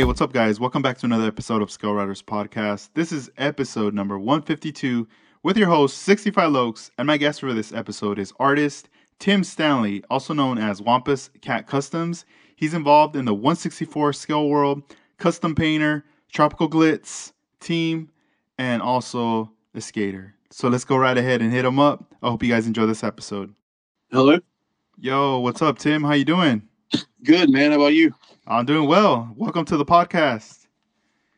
Hey, what's up, guys? Welcome back to another episode of Skill Riders Podcast. This is episode number 152 with your host, 65 Lokes, and my guest for this episode is artist Tim Stanley, also known as Wampus Cat Customs. He's involved in the 164 scale world, custom painter, tropical glitz, team, and also a skater. So let's go right ahead and hit him up. I hope you guys enjoy this episode. Hello. Yo, what's up, Tim? How you doing? Good, man. How about you? I'm doing well. Welcome to the podcast.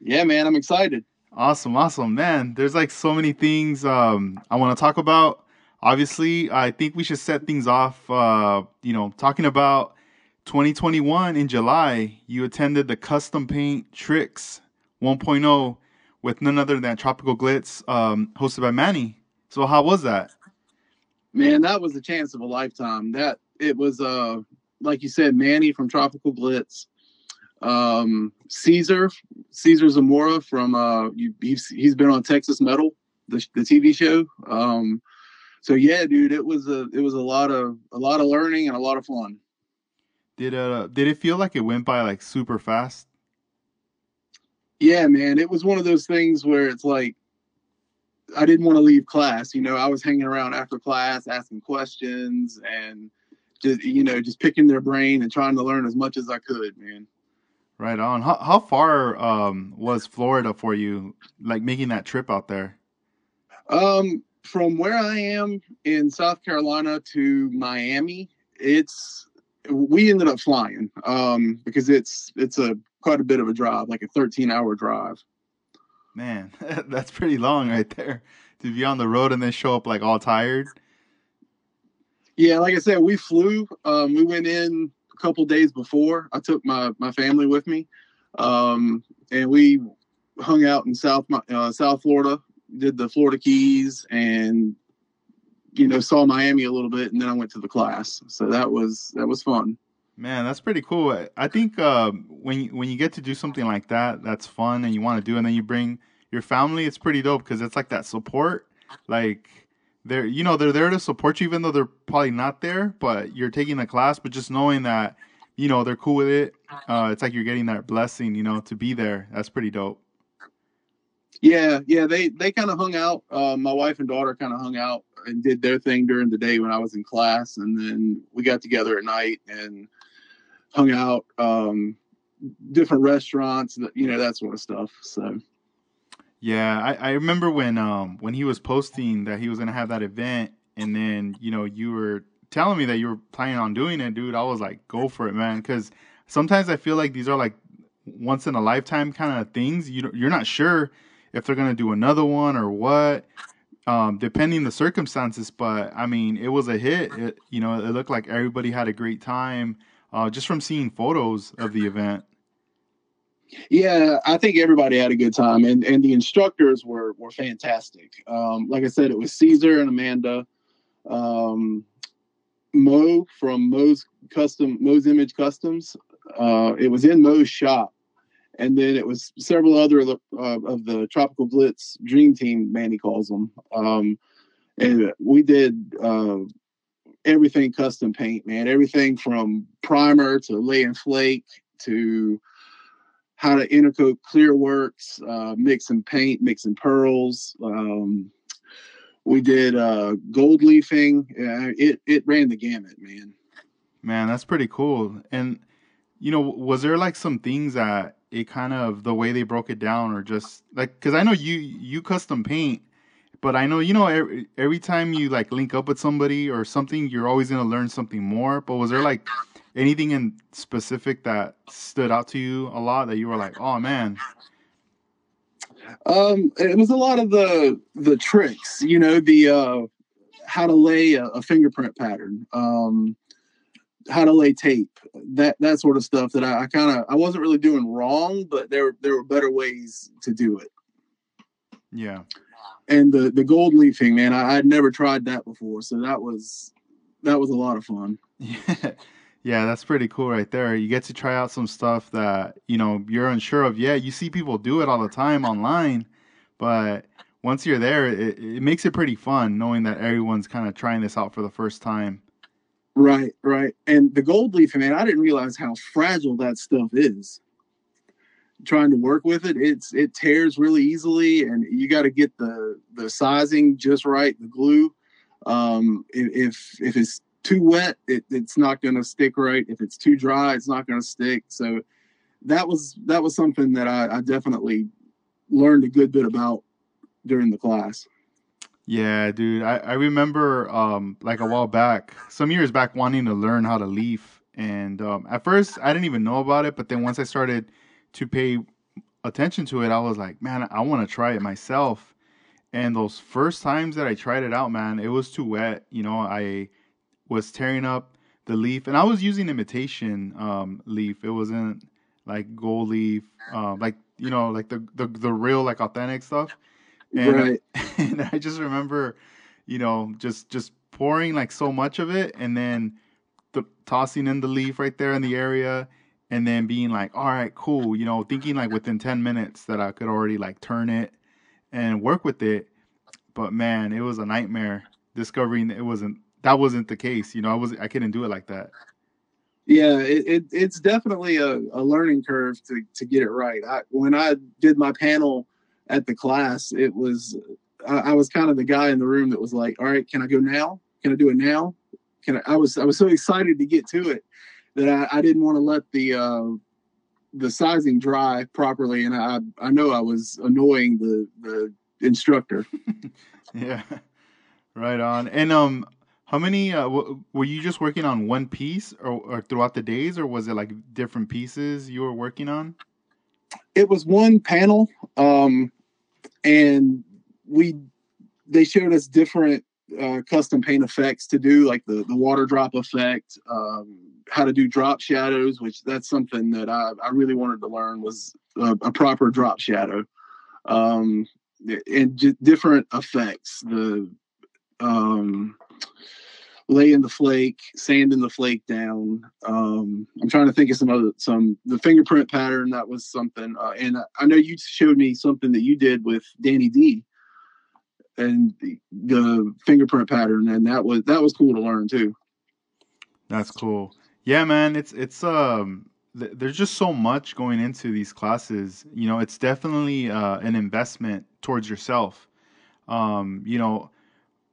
Yeah, man. I'm excited. Awesome, awesome, man. There's like so many things um, I want to talk about. Obviously, I think we should set things off. Uh, you know, talking about 2021 in July, you attended the Custom Paint Tricks 1.0 with none other than Tropical Glitz, um, hosted by Manny. So, how was that? Man, that was a chance of a lifetime. That it was, uh, like you said, Manny from Tropical Glitz, um, Caesar, Caesar Zamora from, uh, he's, he's been on Texas Metal, the, the TV show. Um, so yeah, dude, it was a, it was a lot of, a lot of learning and a lot of fun. Did uh, did it feel like it went by like super fast? Yeah, man, it was one of those things where it's like I didn't want to leave class. You know, I was hanging around after class, asking questions, and just you know, just picking their brain and trying to learn as much as I could, man. Right on. How how far um, was Florida for you? Like making that trip out there? Um, from where I am in South Carolina to Miami, it's we ended up flying um, because it's it's a quite a bit of a drive, like a 13 hour drive. Man, that's pretty long right there to be on the road and then show up like all tired. Yeah, like I said, we flew. Um, we went in a couple days before. I took my my family with me, um, and we hung out in South uh, South Florida. Did the Florida Keys and you know saw Miami a little bit, and then I went to the class. So that was that was fun. Man, that's pretty cool. I think uh, when you, when you get to do something like that, that's fun, and you want to do, and then you bring your family. It's pretty dope because it's like that support. Like they're you know they're there to support you, even though they're probably not there. But you're taking the class, but just knowing that you know they're cool with it. Uh, it's like you're getting that blessing, you know, to be there. That's pretty dope. Yeah, yeah, they they kind of hung out. Uh, my wife and daughter kind of hung out and did their thing during the day when I was in class, and then we got together at night and hung out, um, different restaurants, you know, that sort of stuff. So. Yeah, I, I remember when um when he was posting that he was gonna have that event, and then you know you were telling me that you were planning on doing it, dude. I was like, go for it, man, because sometimes I feel like these are like once in a lifetime kind of things. You you're not sure if they're gonna do another one or what, um, depending the circumstances. But I mean, it was a hit. It, you know, it looked like everybody had a great time uh, just from seeing photos of the event. Yeah, I think everybody had a good time, and and the instructors were were fantastic. Um, like I said, it was Caesar and Amanda, um, Mo from Mo's Custom Mo's Image Customs. Uh, it was in Mo's shop, and then it was several other uh, of the Tropical Glitz Dream Team. Manny calls them, um, and we did uh, everything custom paint, man. Everything from primer to lay and flake to how to intercoat clear works, uh, mixing paint, mixing pearls. Um, we did uh, gold leafing. Uh, it it ran the gamut, man. Man, that's pretty cool. And you know, was there like some things that it kind of the way they broke it down, or just like because I know you you custom paint, but I know you know every, every time you like link up with somebody or something, you're always gonna learn something more. But was there like anything in specific that stood out to you a lot that you were like, oh man? Um, it was a lot of the the tricks, you know, the uh, how to lay a, a fingerprint pattern, um, how to lay tape, that that sort of stuff. That I, I kind of I wasn't really doing wrong, but there there were better ways to do it. Yeah. And the the gold leafing, man, I, I'd never tried that before, so that was that was a lot of fun. Yeah. Yeah, that's pretty cool right there. You get to try out some stuff that, you know, you're unsure of. Yeah, you see people do it all the time online, but once you're there, it, it makes it pretty fun knowing that everyone's kind of trying this out for the first time. Right, right. And the gold leaf, man, I didn't realize how fragile that stuff is. trying to work with it, it's it tears really easily, and you got to get the the sizing just right, the glue. Um, if if it's too wet, it, it's not going to stick right. If it's too dry, it's not going to stick. So that was that was something that I, I definitely learned a good bit about during the class. Yeah, dude. I, I remember um like a while back, some years back wanting to learn how to leaf. And um at first I didn't even know about it, but then once I started to pay attention to it, I was like, man, I want to try it myself. And those first times that I tried it out, man, it was too wet. You know, I was tearing up the leaf and I was using imitation um leaf. It wasn't like gold leaf, uh, like you know, like the, the the real like authentic stuff. And, right. and I just remember, you know, just just pouring like so much of it, and then the, tossing in the leaf right there in the area, and then being like, all right, cool, you know, thinking like within ten minutes that I could already like turn it and work with it. But man, it was a nightmare discovering it wasn't that wasn't the case. You know, I was I couldn't do it like that. Yeah, it, it, it's definitely a, a learning curve to, to get it right. I, when I did my panel at the class, it was I, I, was kind of the guy in the room that was like, "All right, can I go now? Can I do it now? Can I?" I was I was so excited to get to it that I, I didn't want to let the uh, the sizing dry properly, and I I know I was annoying the the instructor. yeah, right on. And um, how many uh, w- were you just working on one piece, or, or throughout the days, or was it like different pieces you were working on? It was one panel. Um, and we they showed us different uh, custom paint effects to do, like the the water drop effect, um, how to do drop shadows, which that's something that I, I really wanted to learn was a, a proper drop shadow, um, and different effects. The um, laying the flake, sanding the flake down. Um, I'm trying to think of some other some the fingerprint pattern that was something. Uh, and I know you showed me something that you did with Danny D and the, the fingerprint pattern, and that was that was cool to learn too. That's cool. Yeah, man. It's it's um. Th- there's just so much going into these classes. You know, it's definitely uh, an investment towards yourself. Um, you know,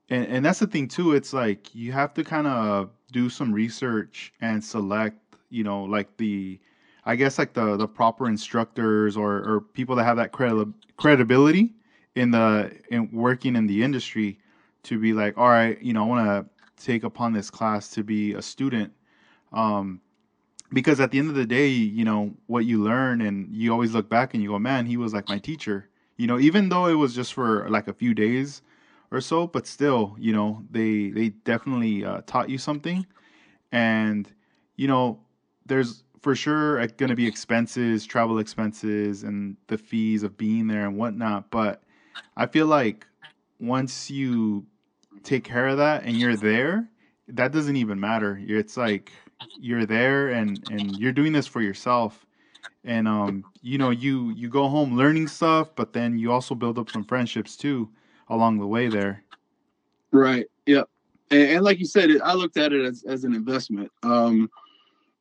and and that's the thing too. It's like you have to kind of do some research and select, you know, like the, I guess like the the proper instructors or or people that have that credi- credibility in the in working in the industry to be like, all right, you know, I want to take upon this class to be a student. Um, because at the end of the day, you know, what you learn and you always look back and you go, man, he was like my teacher. You know, even though it was just for like a few days, or so, but still, you know, they they definitely uh, taught you something, and you know, there's for sure going to be expenses, travel expenses, and the fees of being there and whatnot. But I feel like once you take care of that and you're there, that doesn't even matter. It's like you're there and and you're doing this for yourself and um you know you you go home learning stuff but then you also build up some friendships too along the way there. Right. Yep. And, and like you said, it, I looked at it as, as an investment. Um,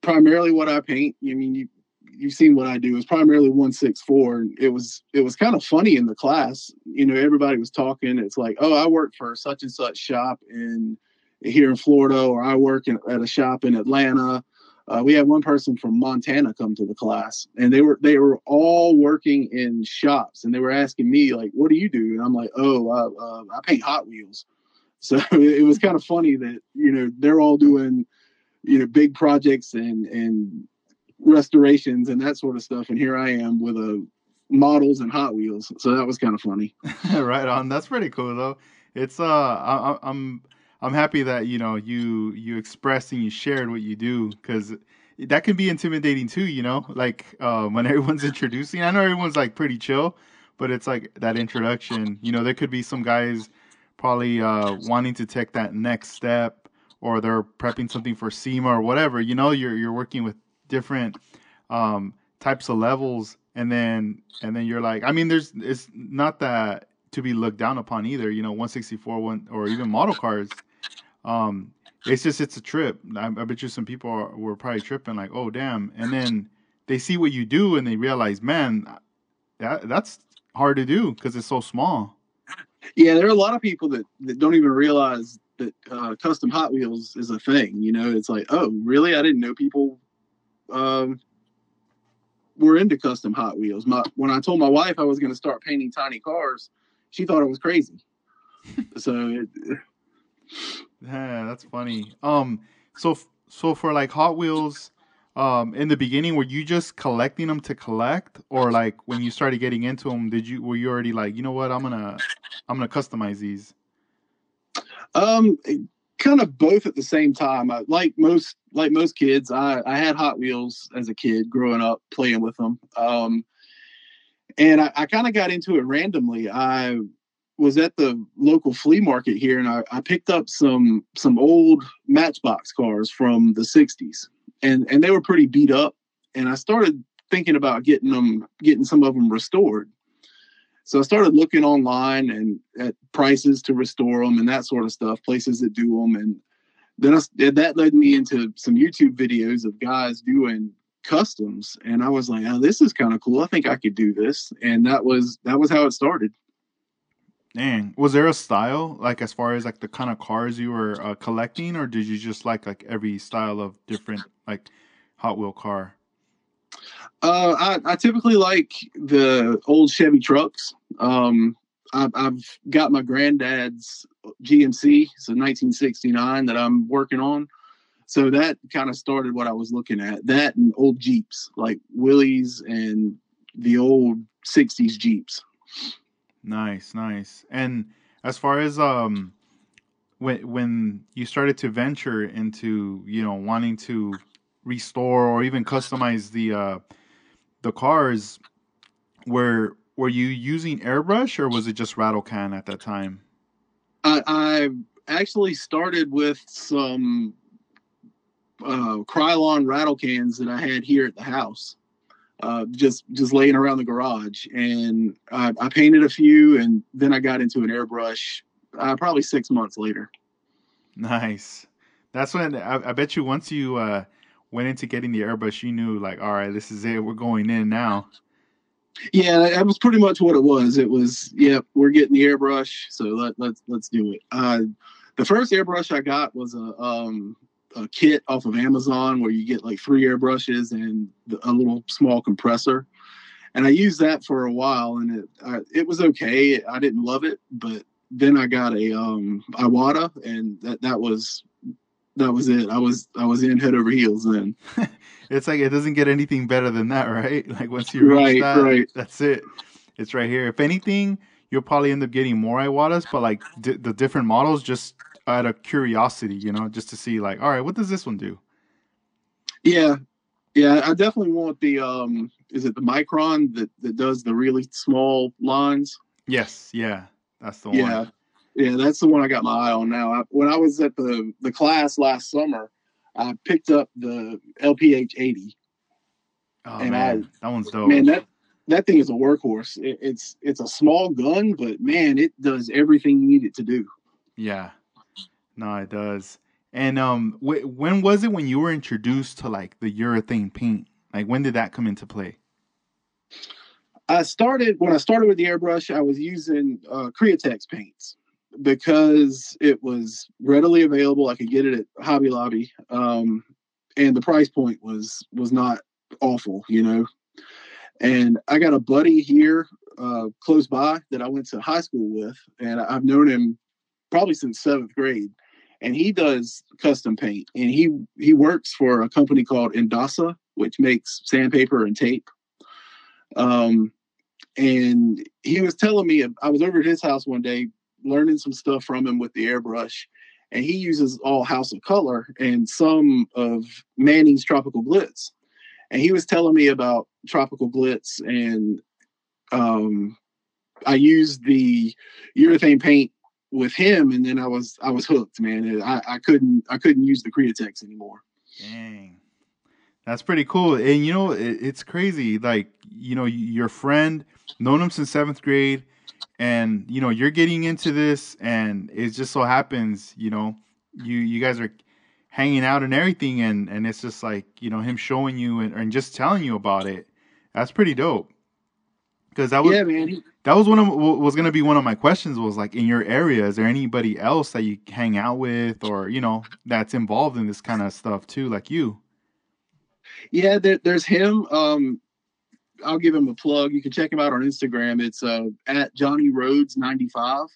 primarily what I paint, I mean, you, you've seen what I do is primarily one six four. It was it was kind of funny in the class. You know, everybody was talking. It's like, oh, I work for such and such shop in here in Florida, or I work in, at a shop in Atlanta uh, we had one person from Montana come to the class, and they were they were all working in shops, and they were asking me like, "What do you do?" And I'm like, "Oh, uh, uh, I paint Hot Wheels." So it was kind of funny that you know they're all doing you know big projects and and restorations and that sort of stuff, and here I am with a models and Hot Wheels. So that was kind of funny. right on. That's pretty cool though. It's uh, I, I'm I'm happy that you know you you expressed and you shared what you do because that can be intimidating too. You know, like um, when everyone's introducing. I know everyone's like pretty chill, but it's like that introduction. You know, there could be some guys probably uh, wanting to take that next step, or they're prepping something for SEMA or whatever. You know, you're you're working with different um, types of levels, and then and then you're like, I mean, there's it's not that to be looked down upon either. You know, 164 one or even model cars um, it's just it's a trip. I, I bet you some people are, were probably tripping like, oh damn, and then they see what you do and they realize, man, that that's hard to do because it's so small. Yeah, there are a lot of people that, that don't even realize that uh, custom Hot Wheels is a thing. You know, it's like, oh, really? I didn't know people um, were into custom Hot Wheels. My when I told my wife I was going to start painting tiny cars, she thought it was crazy. so, it, yeah, that's funny. Um, so so for like Hot Wheels, um, in the beginning, were you just collecting them to collect, or like when you started getting into them, did you were you already like, you know what, I'm gonna I'm gonna customize these? Um, kind of both at the same time. I, like most like most kids, I I had Hot Wheels as a kid growing up, playing with them. Um, and I, I kind of got into it randomly. I was at the local flea market here, and I, I picked up some some old Matchbox cars from the '60s and and they were pretty beat up. And I started thinking about getting them, getting some of them restored. So I started looking online and at prices to restore them and that sort of stuff, places that do them. And then I, that led me into some YouTube videos of guys doing customs. And I was like, oh, this is kind of cool. I think I could do this. And that was, that was how it started. Dang, was there a style like as far as like the kind of cars you were uh, collecting, or did you just like like every style of different like Hot Wheel car? Uh, I, I typically like the old Chevy trucks. Um, I've, I've got my granddad's GMC, so 1969 that I'm working on. So that kind of started what I was looking at. That and old Jeeps, like Willys and the old 60s Jeeps. Nice, nice. And as far as um when when you started to venture into, you know, wanting to restore or even customize the uh the cars, were were you using airbrush or was it just rattle can at that time? I, I actually started with some uh, Krylon rattle cans that I had here at the house uh, just just laying around the garage. And I, I, painted a few, and then I got into an airbrush uh, probably six months later. Nice. That's when I, I bet you once you uh, went into getting the airbrush, you knew like, all right, this is it. We're going in now. Yeah, that was pretty much what it was. It was, yeah, we're getting the airbrush, so let, let's let's do it. Uh, the first airbrush I got was a um, a kit off of Amazon where you get like three airbrushes and a little small compressor. And I used that for a while, and it I, it was okay. I didn't love it, but then I got a um Iwata, and that that was that was it. I was I was in head over heels then. it's like it doesn't get anything better than that, right? Like once you reach right, that, right. that's it. It's right here. If anything, you'll probably end up getting more Iwatas, but like d- the different models just out of curiosity, you know, just to see like, all right, what does this one do? Yeah. Yeah, I definitely want the um is it the micron that, that does the really small lines? Yes, yeah. That's the yeah. one. Yeah, yeah, that's the one I got my eye on now. I, when I was at the the class last summer, I picked up the LPH 80. Oh and man, I, that one's dope. Man, that that thing is a workhorse. It, it's it's a small gun, but man, it does everything you need it to do. Yeah, no, it does. And um, wh- when was it when you were introduced to like the urethane paint? Like, when did that come into play? I started when I started with the airbrush. I was using uh, Createx paints because it was readily available. I could get it at Hobby Lobby, um, and the price point was was not awful, you know. And I got a buddy here uh, close by that I went to high school with, and I've known him probably since seventh grade and he does custom paint and he he works for a company called Indasa which makes sandpaper and tape. Um and he was telling me I was over at his house one day learning some stuff from him with the airbrush and he uses all House of Kolor and some of Manny's tropical glitz. And he was telling me about tropical glitz and um I used the urethane paint with him, and then I was I was hooked, man. I, I couldn't I couldn't use the Createx anymore. Dang, that's pretty cool. And you know, it, it's crazy. Like you know, your friend known him since seventh grade, and you know you're getting into this, and it just so happens, you know, you you guys are hanging out and everything, and and it's just like you know him showing you and, and just telling you about it. That's pretty dope. Because that was yeah, man. That was one of was gonna be one of my questions was like in your area is there anybody else that you hang out with or you know that's involved in this kind of stuff too like you Yeah, there, there's him. Um, I'll give him a plug. You can check him out on Instagram. It's uh, at Johnny Rhodes ninety five,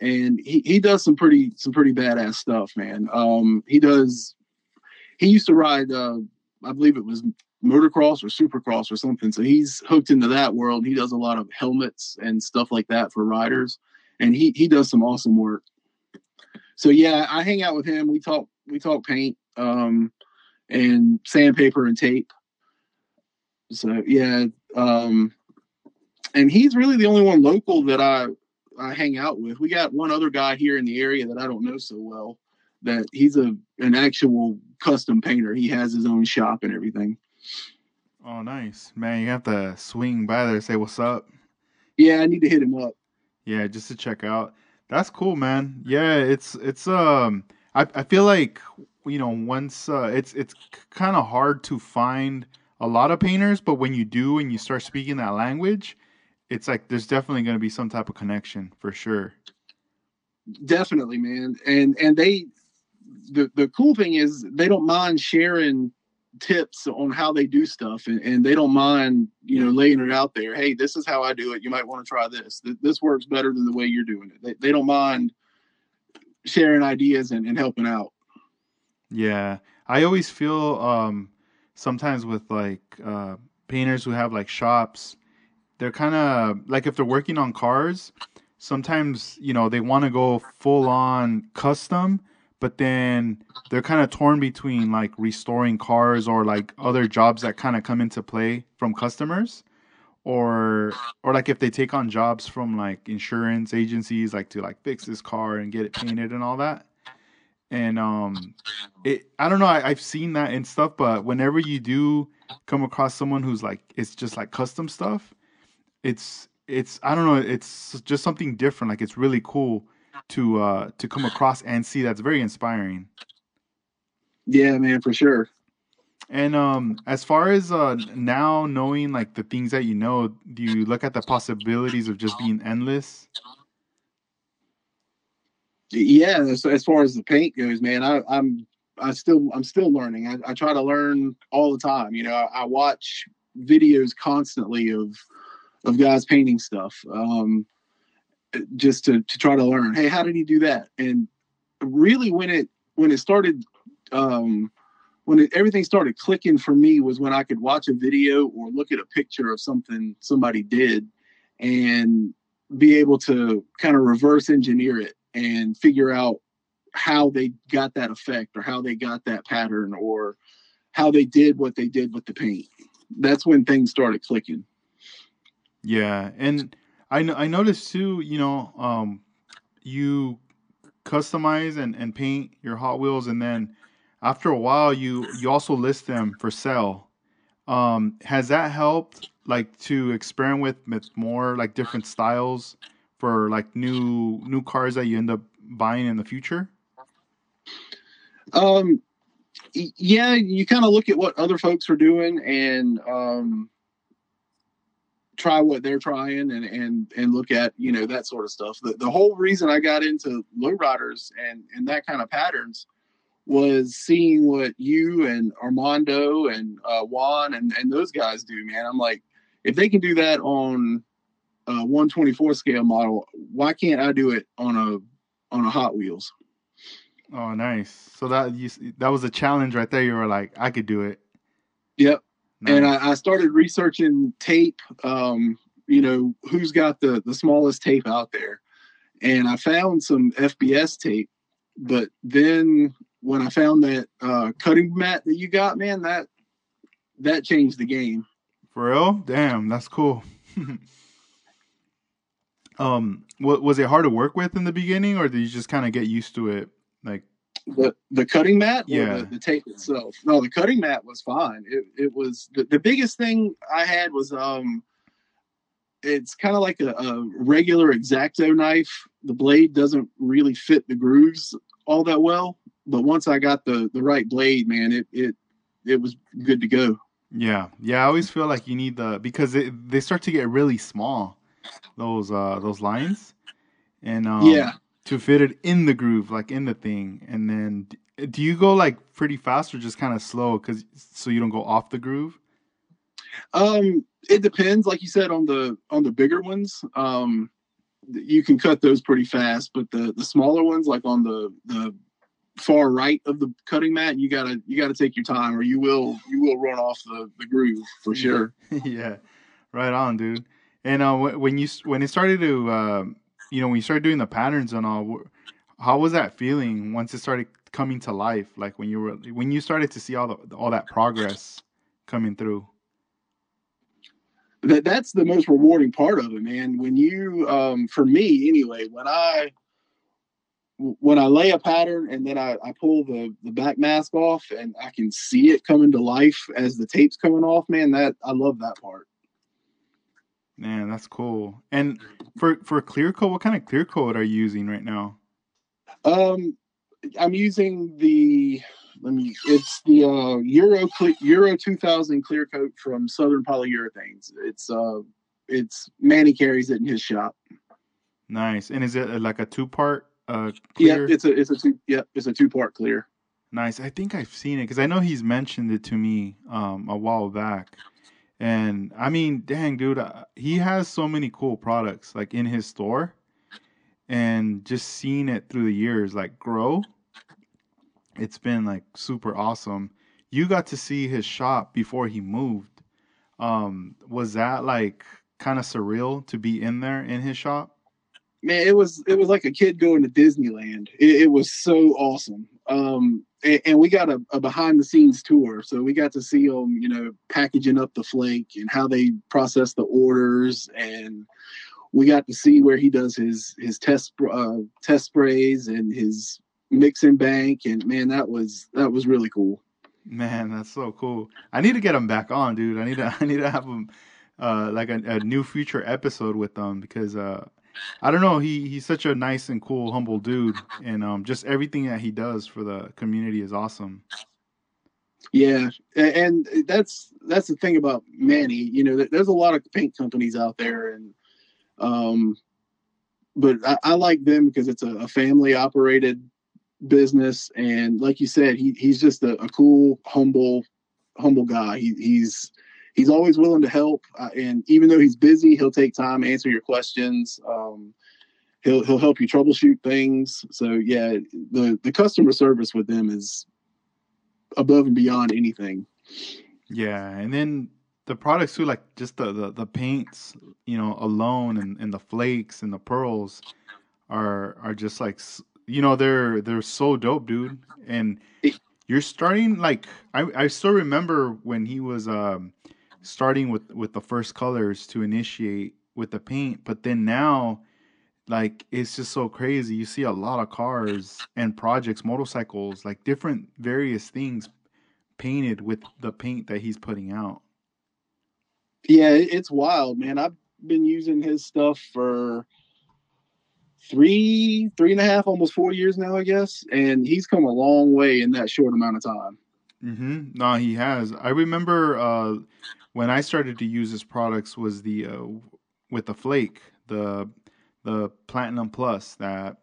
and he, he does some pretty some pretty badass stuff, man. Um, he does. He used to ride. Uh, I believe it was motocross or supercross or something. So he's hooked into that world. He does a lot of helmets and stuff like that for riders, and he he does some awesome work. So yeah, I hang out with him. We talk we talk paint um, and sandpaper and tape. So yeah, um, and he's really the only one local that I I hang out with. We got one other guy here in the area that I don't know so well. That he's a an actual custom painter. He has his own shop and everything. Oh nice. Man you have to swing by there say what's up. Yeah, I need to hit him up. yeah just to check out. That's cool man. Yeah it's it's um i, I feel like you know once uh, it's it's kind of hard to find a lot of painters but when you do and you start speaking that language it's like there's definitely going to be some type of connection for sure. Definitely, man. And and they the the cool thing is they don't mind sharing tips on how they do stuff and, and they don't mind you know laying it out there hey this is how i do it. You might want to try this. Th- this works better than the way you're doing it. They, they don't mind sharing ideas and, and helping out. Yeah, I always feel um sometimes with like uh painters who have like shops, they're kind of like if they're working on cars, sometimes, you know, they want to go full on custom, but then they're kind of torn between like restoring cars or like other jobs that kind of come into play from customers or or like if they take on jobs from like insurance agencies like to like fix this car and get it painted and all that. And um it i don't know I, i've seen that and stuff but whenever you do come across someone who's like it's just like custom stuff it's it's i don't know it's just something different like it's really cool to uh to come across and see. That's very inspiring. Yeah man for sure. And um as far as uh now knowing like the things that you know do you look at the possibilities of just being endless? Yeah as, as far as the paint goes man I, i'm i still i'm still learning. I, I try to learn all the time you know. I, I watch videos constantly of of guys painting stuff. Um just to to try to learn hey how did he do that? And really when it when it started um when it, everything started clicking for me was when i could watch a video or look at a picture of something somebody did and be able to kind of reverse engineer it and figure out how they got that effect or how they got that pattern or how they did what they did with the paint. That's when things started clicking. Yeah, and I I noticed too. You know, um, you customize and, and paint your Hot Wheels, and then after a while, you you also list them for sale. Um, has that helped, like, to experiment with with more like different styles for like new new cars that you end up buying in the future? Um, yeah, you kind of look at what other folks are doing and um, try what they're trying and and and look at you know that sort of stuff. The the whole reason I got into lowriders and and that kind of patterns was seeing what you and Armando and uh, Juan and and those guys do. Man, I'm like, if they can do that on a 124 scale model, why can't I do it on a on a Hot Wheels? Oh, nice. So that you, that was a challenge right there. You were like, I could do it. Yep. Nice. and I, I started researching tape um you know who's got the the smallest tape out there and i found some fbs tape but then when i found that uh cutting mat that you got man that that changed the game For real? Damn, that's cool. um, wa- was it hard to work with in the beginning, or did you just kind of get used to it? Like, the the cutting mat or Yeah. the, the tape itself no the cutting mat was fine it, it was the, the biggest thing i had was um it's kind of like a, a regular exacto knife the blade doesn't really fit the grooves all that well but once I got the the right blade, man, it it it was good to go. Yeah, yeah. I always feel like you need the because it, they start to get really small, those uh those lines, and um, Yeah. To fit it in the groove, like in the thing. And then, do you go like pretty fast or just kind of slow, cause so you don't go off the groove? Um, it depends, like you said, on the on the bigger ones. Um, you can cut those pretty fast, but the the smaller ones, like on the the far right of the cutting mat, you gotta you gotta take your time, or you will you will run off the the groove for sure. yeah, right on, dude. And uh, when you when it started to, uh, you know, when you started doing the patterns and all, how was that feeling once it started coming to life? Like when you were when you started to see all the all that progress coming through. that that's the most rewarding part of it man when you um for me anyway when i when i lay a pattern and then i, I pull the the back mask off and i can see it coming to life as the tape's coming off man that i love that part Man, that's cool. And for for clear coat, what kind of clear coat are you using right now? um i'm using the let me it's the uh euro euro 2000 clear coat from southern polyurethanes it's uh it's manny carries it in his shop Nice. And is it like a two part uh yeah it's a it's a two yeah it's a two part clear Nice. I think I've seen it because I know he's mentioned it to me um, a while back. And I mean, dang, dude, uh, he has so many cool products like in his store, and just seeing it through the years like grow. It's been like super awesome. You got to see his shop before he moved. Um, was that like kind of surreal to be in there in his shop? man it was it was like a kid going to disneyland it, it was so awesome um and, we got a, a behind the scenes tour so we got to see them you know packaging up the flake and how they process the orders and we got to see where he does his his test uh, test sprays and his mixing bank and man that was that was really cool Man, that's so cool. I need to get him back on, dude. I need to I need to have him uh like a, a new future episode with them because uh I don't know, he he's such a nice and cool humble dude and um just everything that he does for the community is awesome. Yeah, and that's that's the thing about Manny. You know, there's a lot of paint companies out there, and um, but I, I like them because it's a, a family operated business, and like you said, he he's just a, a cool, humble, humble guy. He, he's he's always willing to help, uh, and even though he's busy, he'll take time answer your questions. Um, he'll he'll help you troubleshoot things. So yeah, the the customer service with them is above and beyond anything. Yeah, and then the products too, like just the the, the paints, you know, alone and, and the flakes and the pearls are are just like you know they're they're so dope, dude. And you're starting like I I still remember when he was um starting with with the first colors to initiate with the paint, but then now like it's just so crazy. You see a lot of cars and projects, motorcycles, like different various things painted with the paint that he's putting out. Yeah, it's wild, man. I've been using his stuff for three, three and a half, almost four years now, I guess. And he's come a long way in that short amount of time. Mm-hmm. No, he has. I remember uh, when I started to use his products was the uh, with the flake, the the platinum plus that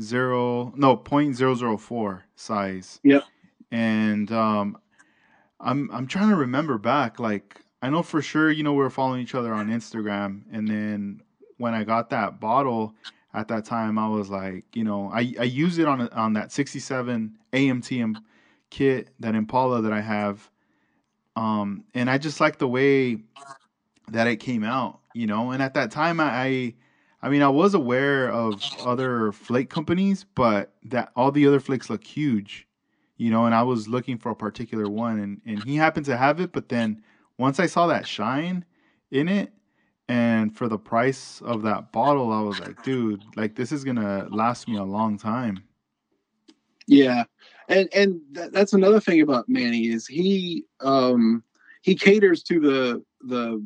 zero no point zero zero four size. Yeah, And um, I'm I'm trying to remember back. Like I know for sure, you know, we were following each other on Instagram, and then when I got that bottle at that time, I was like, you know, I I use it on on that 67 AMTM kit, that Impala that I have, um, and I just like the way that it came out, you know. And at that time, I, I, mean, I was aware of other flake companies, but that all the other flakes look huge, you know. And I was looking for a particular one, and and he happened to have it. But then once I saw that shine in it, and for the price of that bottle, I was like, dude, like this is gonna last me a long time. Yeah. And and that, that's another thing about Manny is he um he caters to the the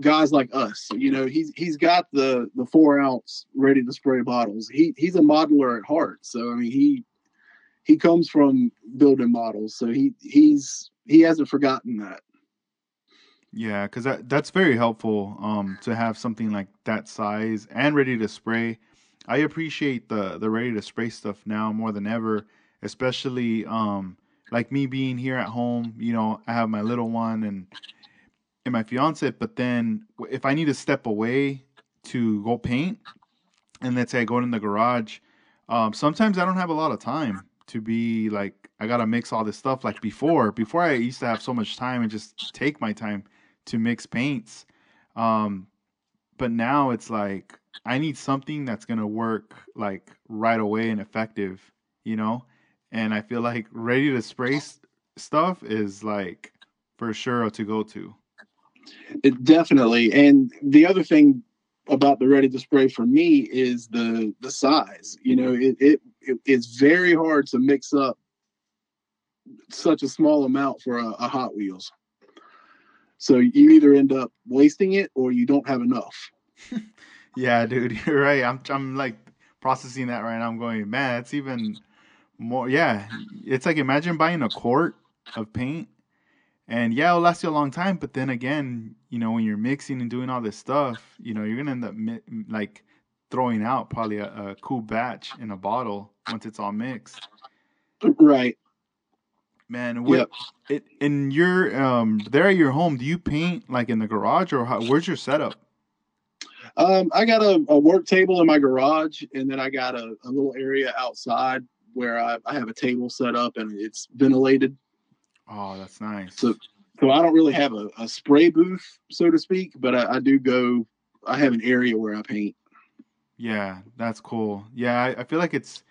guys like us. You know, he's he's got the the four ounce ready to spray bottles. He he's a modeler at heart. So I mean he he comes from building models, so he he's he hasn't forgotten that. Yeah, because that that's very helpful um, to have something like that size and ready to spray. I appreciate the the ready to spray stuff now more than ever, especially um, like me being here at home. You know, I have my little one and and my fiance. But then if I need to step away to go paint, and let's say I go in the garage, um, sometimes I don't have a lot of time to be like I gotta mix all this stuff. Like before, before I used to have so much time and just take my time to mix paints. Um, but now it's like I need something that's gonna work like right away and effective, you know. And I feel like ready to spray stuff is like for sure to go to. It definitely. And the other thing about the ready to spray for me is the the size. You know, it, it, it it's very hard to mix up such a small amount for a, a Hot Wheels. So you either end up wasting it or you don't have enough. yeah, dude, you're right. I'm I'm like processing that right now. I'm going, man, it's even more. Yeah, it's like imagine buying a quart of paint, and yeah, it'll last you a long time. But then again, you know, when you're mixing and doing all this stuff, you know, you're gonna end up mi- like throwing out probably a, a cool batch in a bottle once it's all mixed. Right. Man, what, yep. it, in your um there at your home, do you paint like in the garage or how, where's your setup? Um, I got a, a, work table in my garage, and then I got a, a little area outside where I, I, have a table set up and it's ventilated. Oh, that's nice. So, so I don't really have a, a spray booth, so to speak, but I, I, do go. I have an area where I paint. Yeah, that's cool. Yeah, I, I feel like it's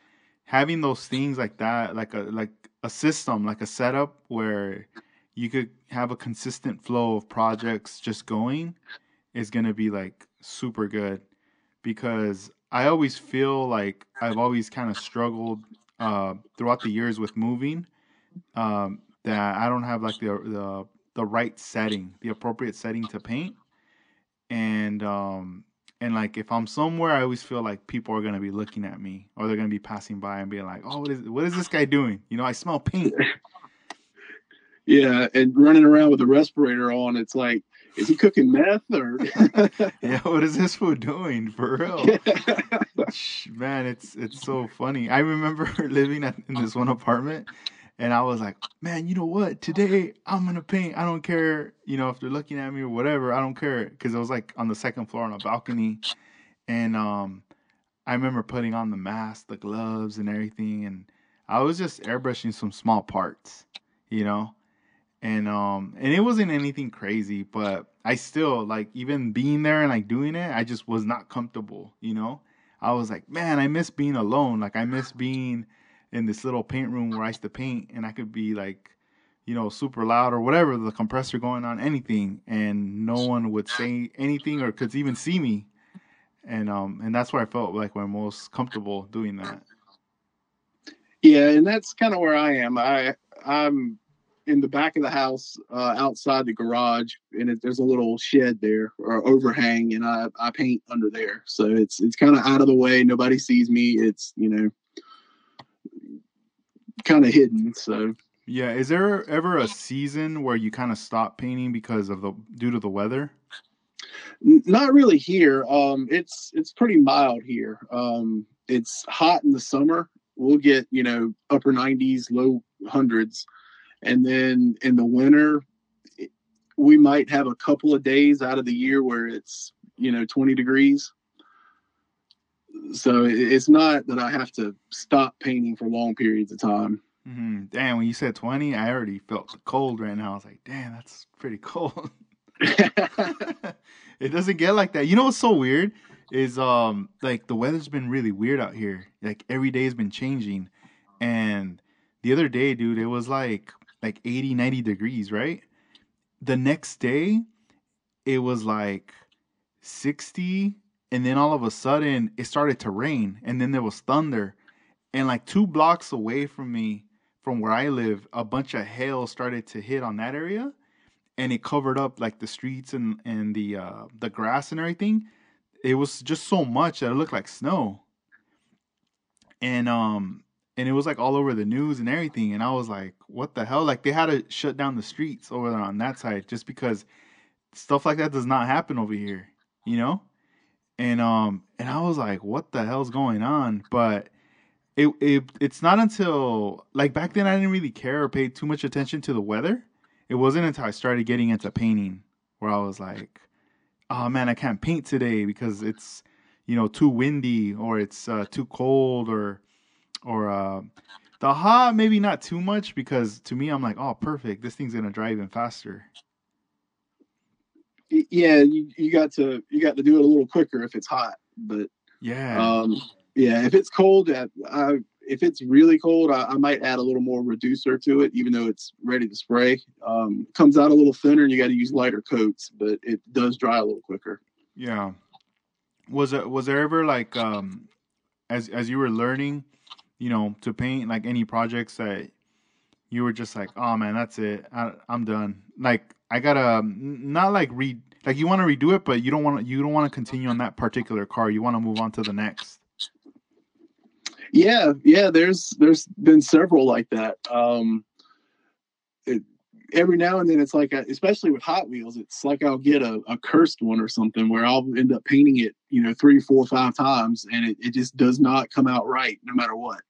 having those things like that, like a like a system, like a setup where you could have a consistent flow of projects just going is going to be like super good because I always feel like I've always kind of struggled uh, throughout the years with moving um, that I don't have like the the the right setting, the appropriate setting to paint, and um, and like if I'm somewhere, I always feel like people are gonna be looking at me or they're gonna be passing by and being like, "Oh, what is what is this guy doing?" You know, I smell paint. yeah, and running around with a respirator on, it's like, is he cooking meth or? yeah, what is this food doing for real? Man, it's it's so funny. I remember living at, in this one apartment, and I was like, man, you know what? Today I'm gonna paint. I don't care, you know, if they're looking at me or whatever. I don't care because it was like on the second floor on a balcony, and um, I remember putting on the mask, the gloves, and everything, and I was just airbrushing some small parts, you know, and um, and it wasn't anything crazy, but I still like even being there and like doing it, I just was not comfortable, you know. I was like, man, I miss being alone. Like I miss being in this little paint room where I used to paint, and I could be like, you know, super loud or whatever, the compressor going on, anything, and no one would say anything or could even see me. And um, and that's where I felt like my most comfortable doing that. Yeah, and that's kind of where I am. I I'm in the back of the house, uh, outside the garage, and it, there's a little shed there or overhang, and I I paint under there, so it's it's kind of out of the way. Nobody sees me. It's you know kind of hidden. So yeah, is there ever a season where you kind of stop painting because of the due to the weather? Not really here. Um, it's it's pretty mild here. Um, it's hot in the summer. We'll get you know upper 90s, low hundreds, and then in the winter, we might have a couple of days out of the year where it's you know 20 degrees so it's not that I have to stop painting for long periods of time. Mm-hmm. Damn, when you said 20, I already felt cold right now. I was like, damn, that's pretty cold. it doesn't get like that. You know what's so weird is um like the weather's been really weird out here. Like every day has been changing. And the other day, dude, it was like like 80, 90 degrees, right? The next day, it was like 60 and then all of a sudden it started to rain and then there was thunder. And like two blocks away from me from where i live a bunch of hail started to hit on that area and it covered up like the streets and and the uh the grass and everything. It was just so much that it looked like snow. And um and it was like all over the news and everything. And I was like, what the hell? Like they had to shut down the streets over there on that side just because stuff like that does not happen over here, you know? And um and I was like, what the hell's going on? But it it it's not until like back then I didn't really care or pay too much attention to the weather. It wasn't until I started getting into painting where I was like, oh man, I can't paint today because it's you know too windy or it's uh, too cold or or uh, the hot maybe not too much because to me I'm like, oh perfect, this thing's gonna drive even faster yeah, you, you got to you got to do it a little quicker if it's hot. But yeah, um, yeah, if it's cold, I, I if it's really cold, I, I, might add a little more reducer to it, even though it's ready to spray. Um, comes out a little thinner, and you got to use lighter coats, but it does dry a little quicker. Yeah. Was it was there ever like um, as as you were learning, you know, to paint like any projects that you were just like, oh man, that's it, I, I'm done. Like I gotta not like read like you want to redo it, but you don't want to you don't want to continue on that particular car. You want to move on to the next. Yeah, yeah. There's there's been several like that. Um, it, every now and then it's like, a, especially with Hot Wheels, it's like I'll get a, a cursed one or something where I'll end up painting it, you know, three, four, five times, and it, it just does not come out right no matter what.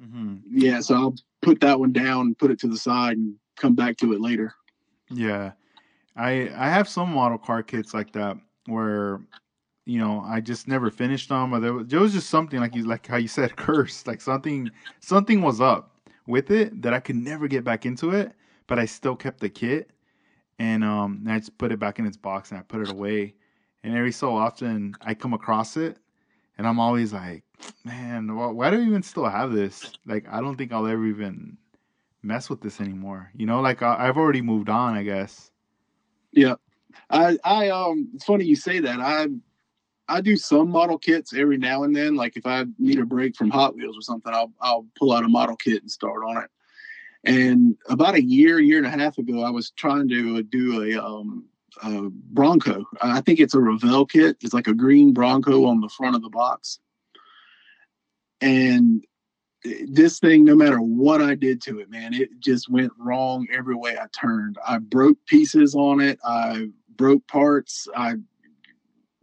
Mm-hmm. Yeah, so I'll put that one down, put it to the side, and come back to it later. Yeah. I I have some model car kits like that where you know I just never finished them or there was, there was just something like you like how you said cursed like something something was up with it that I could never get back into it but I still kept the kit and um and I just put it back in its box and I put it away and every so often I come across it and I'm always like man why, why do I even still have this like I don't think I'll ever even mess with this anymore. You know, like I, have already moved on, I guess. Yeah, I, I, um, it's funny you say that. I, I do some model kits every now and then. Like if I need a break from Hot Wheels or something, I'll, I'll pull out a model kit and start on it. And about a year, year and a half ago, I was trying to do a, um, a Bronco. I think it's a Revell kit. It's like a green Bronco on the front of the box. And this thing, no matter what I did to it, man, it just went wrong every way I turned. I broke pieces on it. I broke parts. I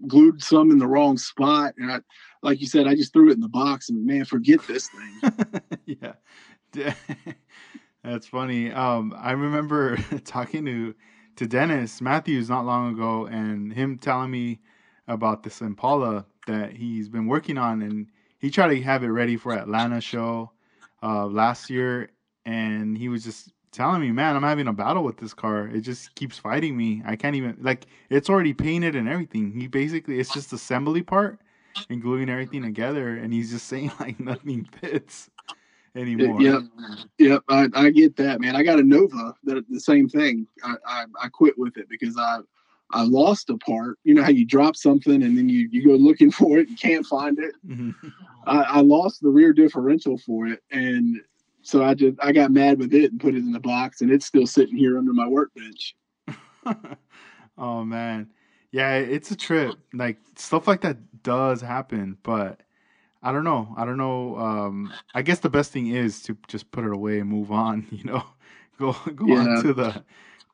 glued some in the wrong spot. And I, like you said, I just threw it in the box and man, forget this thing. yeah. That's funny. Um, I remember talking to, to Dennis Matthews not long ago and him telling me about this Impala that he's been working on and he tried to have it ready for Atlanta show uh, last year, and he was just telling me, "Man, I'm having a battle with this car. It just keeps fighting me. I can't even like it's already painted and everything. He basically it's just assembly part and gluing everything together, and he's just saying like nothing fits." anymore. Yep, yep. I, I get that, man. I got a Nova that the same thing. I, I, I quit with it because I I lost a part. You know how you drop something and then you, you go looking for it and can't find it. Mm-hmm. I, I, lost the rear differential for it, and so I just I got mad with it and put it in the box, and it's still sitting here under my workbench. oh man, yeah, it's a trip. Like stuff like that does happen, but I don't know. I don't know. Um, I guess the best thing is to just put it away and move on. You know, go go yeah. on to the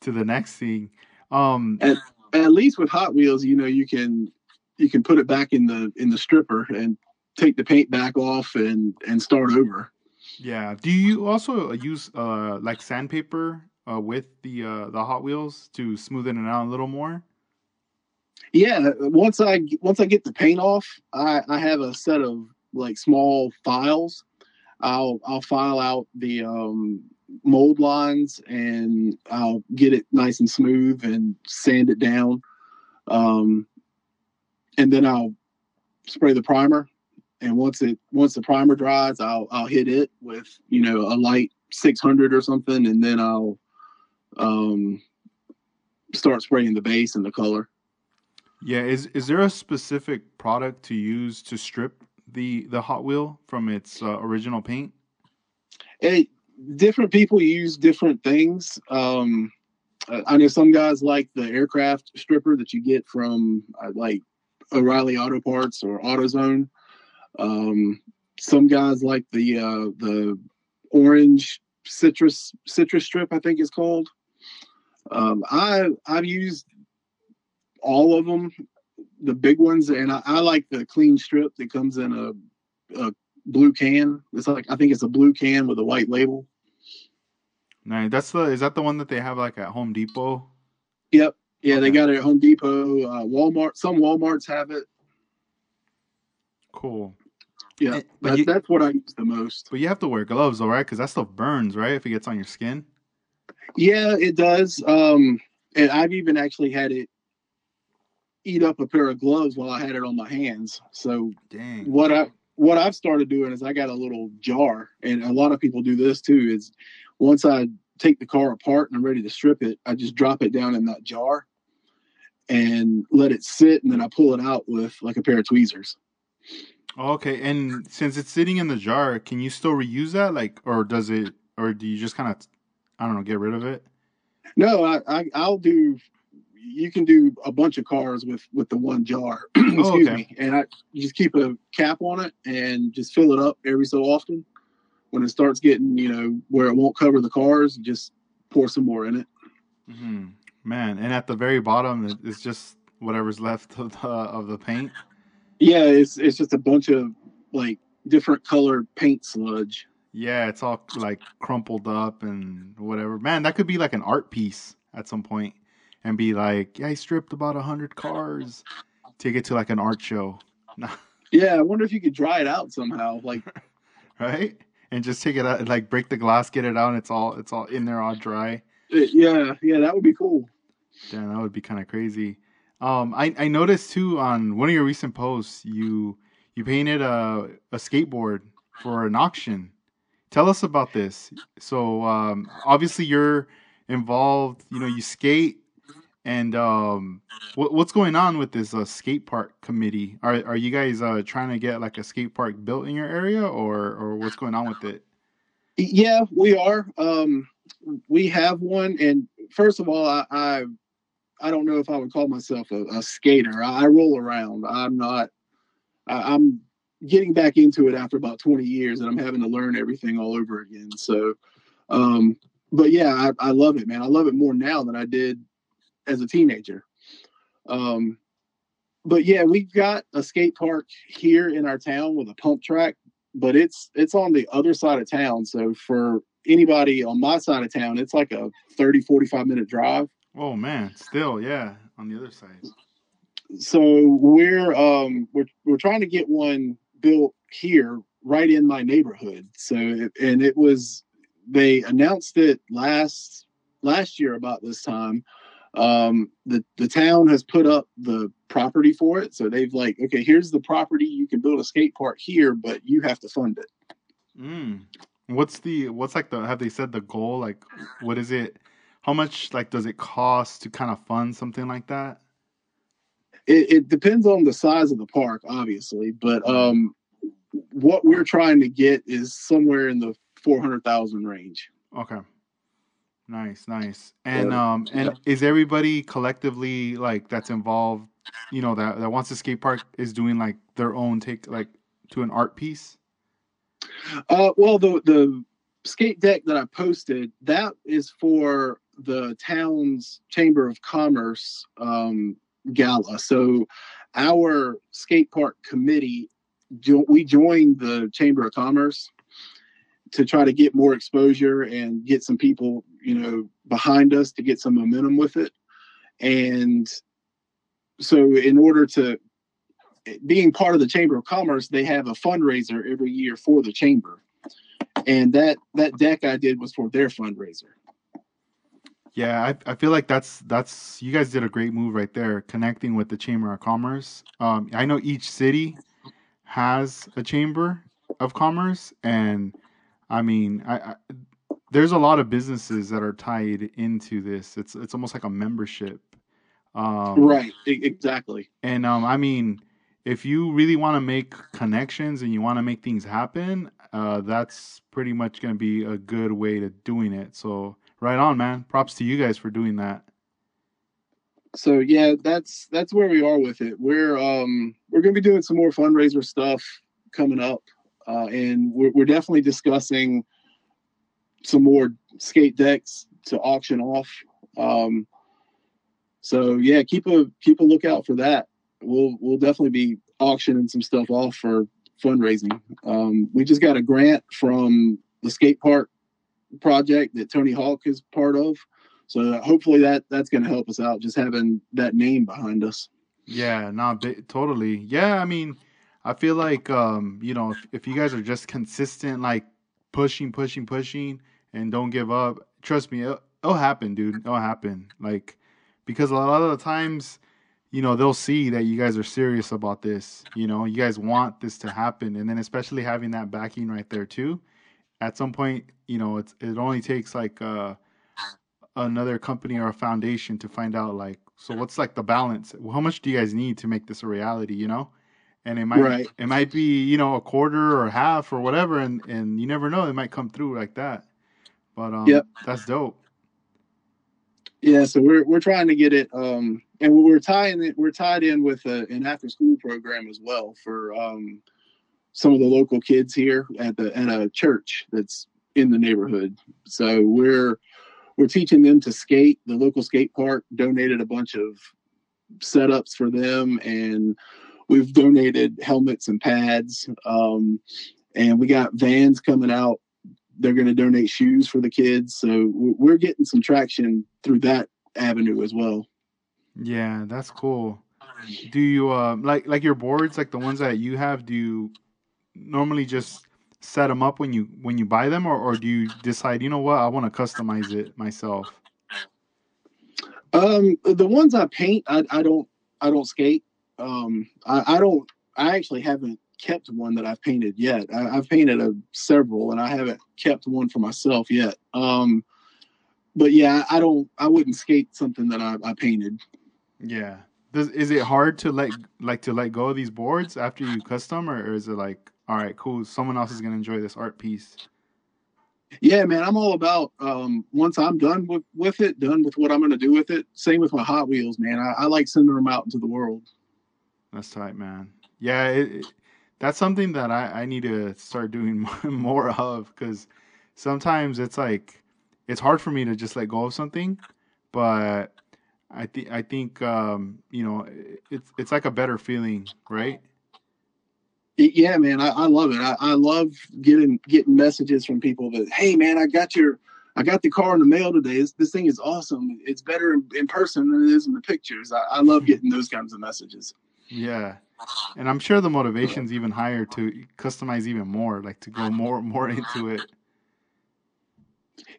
to the next thing. Um, and, at least with Hot Wheels, you know, you can you can put it back in the in the stripper and take the paint back off and and start over. Yeah. Do you also use uh like sandpaper uh, with the uh, the Hot Wheels to smoothen it out a little more? Yeah. Once I once I get the paint off, I I have a set of like small files. I'll I'll file out the um mold lines and I'll get it nice and smooth and sand it down. Um, and then I'll spray the primer. And once it once the primer dries, I'll I'll hit it with you know a light 600 or something, and then I'll um, start spraying the base and the color. Yeah, is is there a specific product to use to strip the the Hot Wheel from its uh, original paint? It different people use different things. Um, I know some guys like the aircraft stripper that you get from uh, like O'Reilly Auto Parts or AutoZone. Um, some guys like the uh, the orange citrus citrus strip, I think it's called. Um, I I've used all of them, the big ones, and I, I like the clean strip that comes in a, a blue can. It's like I think it's a blue can with a white label. Nice. That's the is that the one that they have like at Home Depot? Yep. Yeah, they got it at Home Depot, uh, Walmart. Some WalMarts have it. Cool. Yeah, but that, you- that's what I use the most. But you have to wear gloves though, right? Because that stuff burns, right? If it gets on your skin. Yeah, it does. Um, and I've even actually had it eat up a pair of gloves while I had it on my hands. So Dang. what I what I've started doing is I got a little jar, and a lot of people do this too. Is once I take the car apart and I'm ready to strip it, I just drop it down in that jar and let it sit, and then I pull it out with like a pair of tweezers. Okay, and since it's sitting in the jar, can you still reuse that? Like, or does it, or do you just kind of, I don't know, get rid of it? No, I, I I'll do. You can do a bunch of cars with with the one jar. Excuse Oh, okay. me, and I you just keep a cap on it and just fill it up every so often. When it starts getting you know where it won't cover the cars, just pour some more in it. hmm Man, and at the very bottom, it- it's just whatever's left of the of the paint. Yeah, it's it's just a bunch of like different colored paint sludge. Yeah, it's all like crumpled up and whatever. Man, that could be like an art piece at some point, and be like, yeah, I stripped about a hundred cars. Take it to like an art show, Yeah, I wonder if you could dry it out somehow. Like, right? And just take it out, like break the glass, get it out, and it's all it's all in there, all dry. it- yeah, yeah, that would be cool. Damn, that would be kind of crazy. Um, I I noticed too on one of your recent posts, you you painted a a skateboard for an auction. Tell us about this. So um, obviously you're involved. You know, you skate, and um, what what's going on with this uh, skate park committee? Are are you guys uh, trying to get like a skate park built in your area, or or what's going on with it? Yeah, we are. Um, we have one, and first of all, I I, I don't know if I would call myself a, a skater. I, I roll around. I'm not. I, I'm getting back into it after about 20 years, and I'm having to learn everything all over again. So, um, but yeah, I, I love it, man. I love it more now than I did as a teenager. Um, but yeah, we've got a skate park here in our town with a pump track but it's it's on the other side of town so for anybody on my side of town it's like a 30 45 minute drive Oh man, still yeah, on the other side. so we're um we're, we're trying to get one built here right in my neighborhood so it, and it was they announced it last last year about this time um the the town has put up the property for it so they've like okay here's the property you can build a skate park here but you have to fund it Mm. What's the what's like the have they said the goal? Like what is it? How much like does it cost to kind of fund something like that? it, it depends on the size of the park, obviously, but um, what we're trying to get is somewhere in the four hundred thousand range. Okay. Nice, nice. And Yeah. um and is everybody collectively like that's involved, you know, that that wants a skate park is doing like their own take like to an art piece? Uh, well, the the skate deck that I posted that is for the town's chamber of commerce um, gala. So our skate park committee jo- we joined the chamber of commerce to try to get more exposure and get some people you know behind us to get some momentum with it. And so in order to being part of the chamber of commerce they have a fundraiser every year for the chamber. And that that deck i did was for their fundraiser Yeah, I, I feel like that's that's you guys did a great move right there, connecting with the Chamber of Commerce. Um, I know each city has a Chamber of Commerce, and I mean, I, I there's a lot of businesses that are tied into this. It's it's almost like a membership, um, right exactly And um, I mean, if you really want to make connections and you want to make things happen, uh, that's pretty much going to be a good way to doing it. So right on, man. Props to you guys for doing that. so yeah that's that's where we are with it we're um we're gonna be doing some more fundraiser stuff coming up uh, and we're, we're definitely discussing some more skate decks to auction off. Um, so yeah, keep a keep a lookout for that. We'll we'll definitely be auctioning some stuff off for fundraising. Um, we just got a grant from the skate park project that Tony Hawk is part of. So hopefully that that's going to help us out, just having that name behind us. Yeah, not totally. Yeah, I mean, I feel like um, you know, if, if you guys are just consistent, like pushing, pushing, pushing, and don't give up, trust me, it'll, it'll happen, dude. It'll happen. Like because a lot of the times, you know, they'll see that you guys are serious about this. You know, you guys want this to happen, and then especially having that backing right there too. At some point, you know, it's it only takes like uh, another company or a foundation to find out like, so what's like the balance? How much do you guys need to make this a reality? You know, and it might right. it might be you know a quarter or half or whatever, and and you never know, it might come through like that. But um, yep. that's dope. Yeah, so we're we're trying to get it, um, and we're tying it. We're tied in with a, an after school program as well for um, some of the local kids here at the at a church that's in the neighborhood. So we're we're teaching them to skate. The local skate park donated a bunch of setups for them, and we've donated helmets and pads. Um, and we got vans coming out they're going to donate shoes for the kids. So we're getting some traction through that avenue as well. Yeah, that's cool. Do you uh, like like your boards, like the ones that you have? Do you normally just set them up when you when you buy them, or, or do you decide, you know what, I want to customize it myself? Um, the ones I paint, I, I don't I don't skate. Um, I, I don't. I actually haven't kept one that I've painted yet. I, have painted a, several, and I haven't kept one for myself yet. Um, but yeah, I don't. I wouldn't skate something that I, I painted. Yeah. Does is it hard to let like to let go of these boards after you custom, or, or is it like, all right, cool, someone else is gonna enjoy this art piece? Yeah, man, I'm all about um, once I'm done with, with it, done with what I'm going to do with it. Same with my Hot Wheels, man. I, I like sending them out into the world. That's tight, man. Yeah, it, that's something that I, I need to start doing more of because sometimes it's like it's hard for me to just let go of something, but I think I think um, you know it's it's like a better feeling, right? Yeah, man, I, I love it. I, I love getting getting messages from people that, hey, man, I got your I got the car in the mail today. This, this thing is awesome. It's better in, in, person than it is in the pictures. I, I love getting those kinds of messages. Yeah, and I'm sure the motivation's even higher to customize even more, like to go more more into it.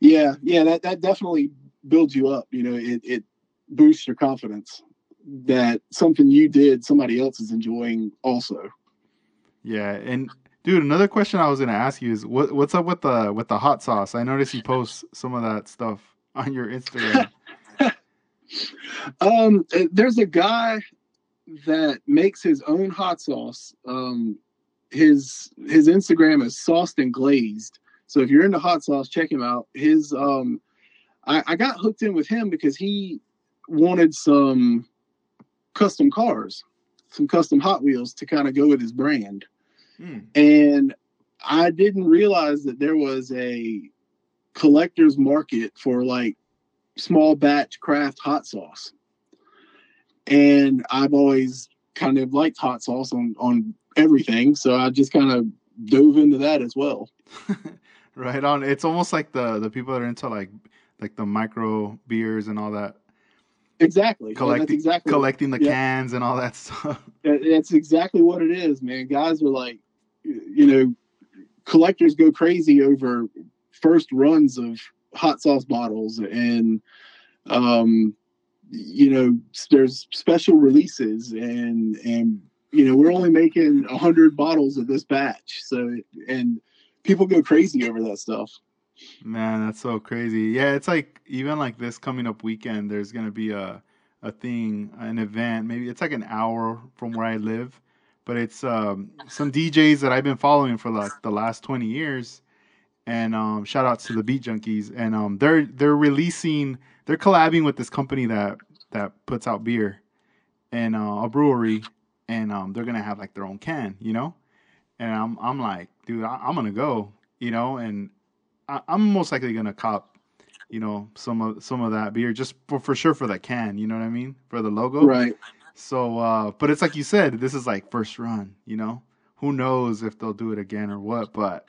Yeah, yeah, that that definitely builds you up. You know, it it boosts your confidence that something you did somebody else is enjoying also. Yeah, and dude, another question I was gonna ask you is what what's up with the with the hot sauce? I noticed you post some of that stuff on your Instagram. um, there's a guy that makes his own hot sauce. Um, his his Instagram is sauced and glazed. So if you're into hot sauce, check him out. His um, I, I got hooked in with him because he wanted some custom cars, some custom Hot Wheels to kind of go with his brand. Hmm. And I didn't realize that there was a collector's market for like small batch craft hot sauce and I've always kind of liked hot sauce on on everything, so I just kind of dove into that as well. right on. It's almost like the the people that are into like like the micro beers and all that. Exactly. Collecting, exactly collecting the yeah. cans and all that stuff. That's exactly what it is, man. Guys are like, you know, collectors go crazy over first runs of hot sauce bottles and um you know there's special releases and and you know we're only making 100 bottles of this batch. So and people go crazy over that stuff. Man that's so crazy. Yeah it's like even like this coming up weekend there's gonna be a a thing an event maybe it's like an hour from where i live but it's um, some djs that i've been following for like the last 20 years. And um, shout outs to the beat junkies. And um, they're they're releasing they're collabing with this company that that puts out beer and uh, a brewery, and um, they're gonna have like their own can, you know. and I'm I'm like, dude, I, am gonna go, you know, and I, am most likely gonna cop, you know, some of some of that beer just for for sure for the can, you know what I mean, for the logo, right? So, uh, but it's like you said, this is like first run, you know. Who knows if they'll do it again or what? But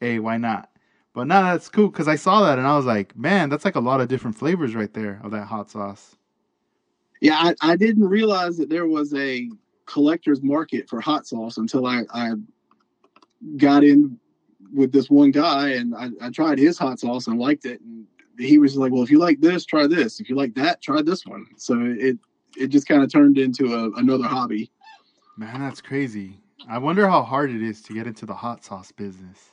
hey, why not? But now that's cool because I saw that and I was like, man, that's like a lot of different flavors right there of that hot sauce. Yeah, I, I didn't realize that there was a collector's market for hot sauce until I, I got in with this one guy and I, I tried his hot sauce and liked it. And he was like, well, if you like this, try this. If you like that, try this one. So it, it just kind of turned into a, another hobby. Man, that's crazy. I wonder how hard it is to get into the hot sauce business.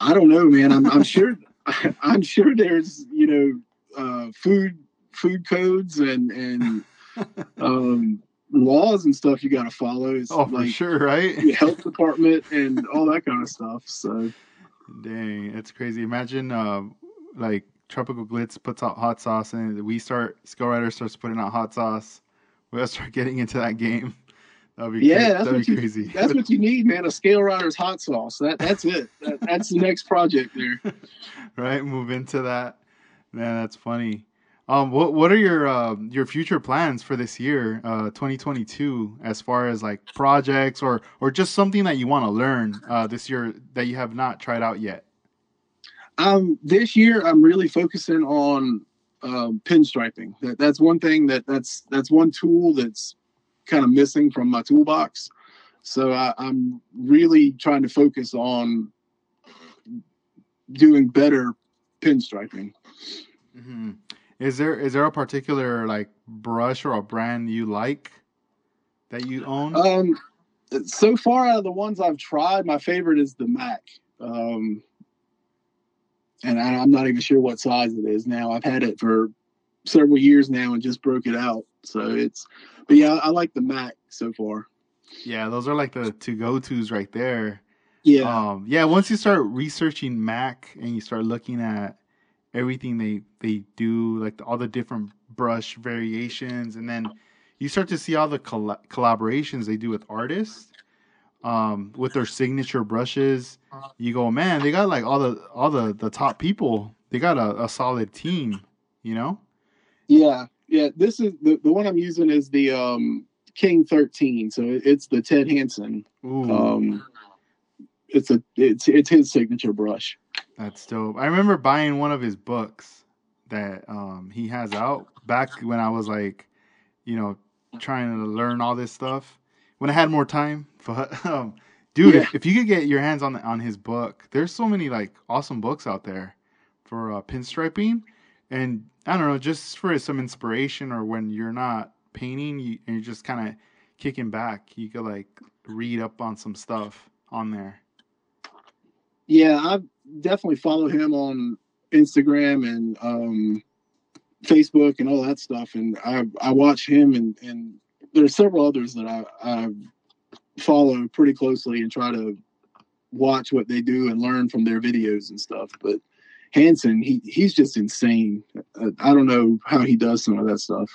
I don't know, man. I'm, I'm sure. I'm sure there's you know uh, food food codes and and um, laws and stuff you got to follow. It's oh, like, for sure, right? health department and all that kind of stuff. So, dang, it's crazy. Imagine uh, like Tropical Glitz puts out hot sauce, and we start Scale Rider starts putting out hot sauce. We'll start getting into that game. That'd be yeah, cra- that's, what you, that's what you need, man. A Scale Riders hot sauce. That that's it. That, that's the next project there. right, move into that. Man, that's funny. Um, what what are your uh, your future plans for this year, uh, 2022, as far as like projects or or just something that you want to learn uh, this year that you have not tried out yet? Um, this year I'm really focusing on um, pinstriping. That that's one thing that that's that's one tool that's kind of missing from my toolbox. So I, I'm really trying to focus on doing better pinstriping. Mm-hmm. Is there is there a particular like brush or a brand you like that you own? Um, so far out of the ones I've tried, my favorite is the Mack. Um, and I, am not even sure what size it is now. I've had it for several years now and just broke it out. So it's, but yeah, I like the Mack so far. Yeah, those are like the two go tos right there. Yeah. Um, yeah. Once you start researching Mack and you start looking at everything they they do, like all the different brush variations, and then you start to see all the coll- collaborations they do with artists, um, with their signature brushes. You go, man, they got like all the all the the top people. They got a, a solid team, you know. Yeah, yeah. This is the the one I'm using is the um King 13, so it's the Ted Hansen. Ooh. Um, it's a it's it's his signature brush. That's dope. I remember buying one of his books that um, he has out back when I was like, you know, trying to learn all this stuff when I had more time. But um, dude, yeah. if you could get your hands on the, on his book, there's so many like awesome books out there for uh, pinstriping, and I don't know, just for some inspiration or when you're not painting you, and you're just kind of kicking back, you could like read up on some stuff on there. Yeah, I definitely follow him on Instagram and um, Facebook and all that stuff. And I I watch him and and there's several others that I I follow pretty closely and try to watch what they do and learn from their videos and stuff. But Hanson, he he's just insane. I don't know how he does some of that stuff.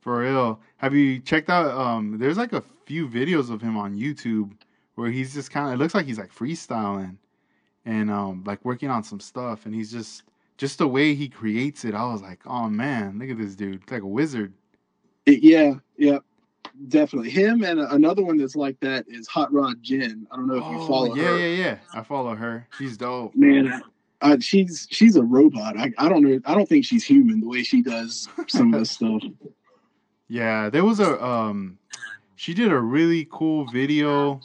For real. Have you checked out um there's like a few videos of him on YouTube where he's just kind of it looks like he's like freestyling and um like working on some stuff and he's just just the way he creates it i was like oh man look at this dude it's like a wizard yeah yeah definitely. Him and another one that's like that is hot rod jen i don't know if oh, you follow yeah her. yeah yeah. Yeah. i follow her. She's dope. Man uh, she's she's a robot. I, I don't know. I don't think she's human the way she does some of this stuff. Yeah there was a um she did a really cool video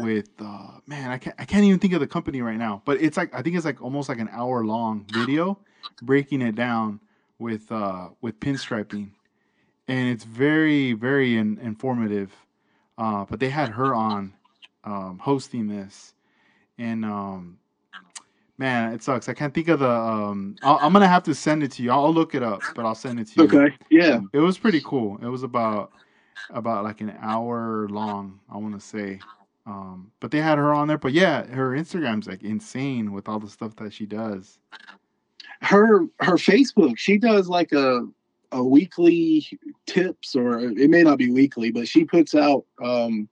with uh man I can't I can't even think of the company right now but it's like I think it's like almost like an hour long video breaking it down with uh with pinstriping and it's very very in, informative uh but they had her on um hosting this. And um man it sucks. I can't think of the um i am gonna have to send it to you. I'll look it up but I'll send it to you. Okay yeah. It was pretty cool. It was about about like an hour long I want to say. Um, but they had her on there. But yeah, her Instagram's like insane with all the stuff that she does. Her her Facebook, she does like a a weekly tips, or it may not be weekly, but she puts out um,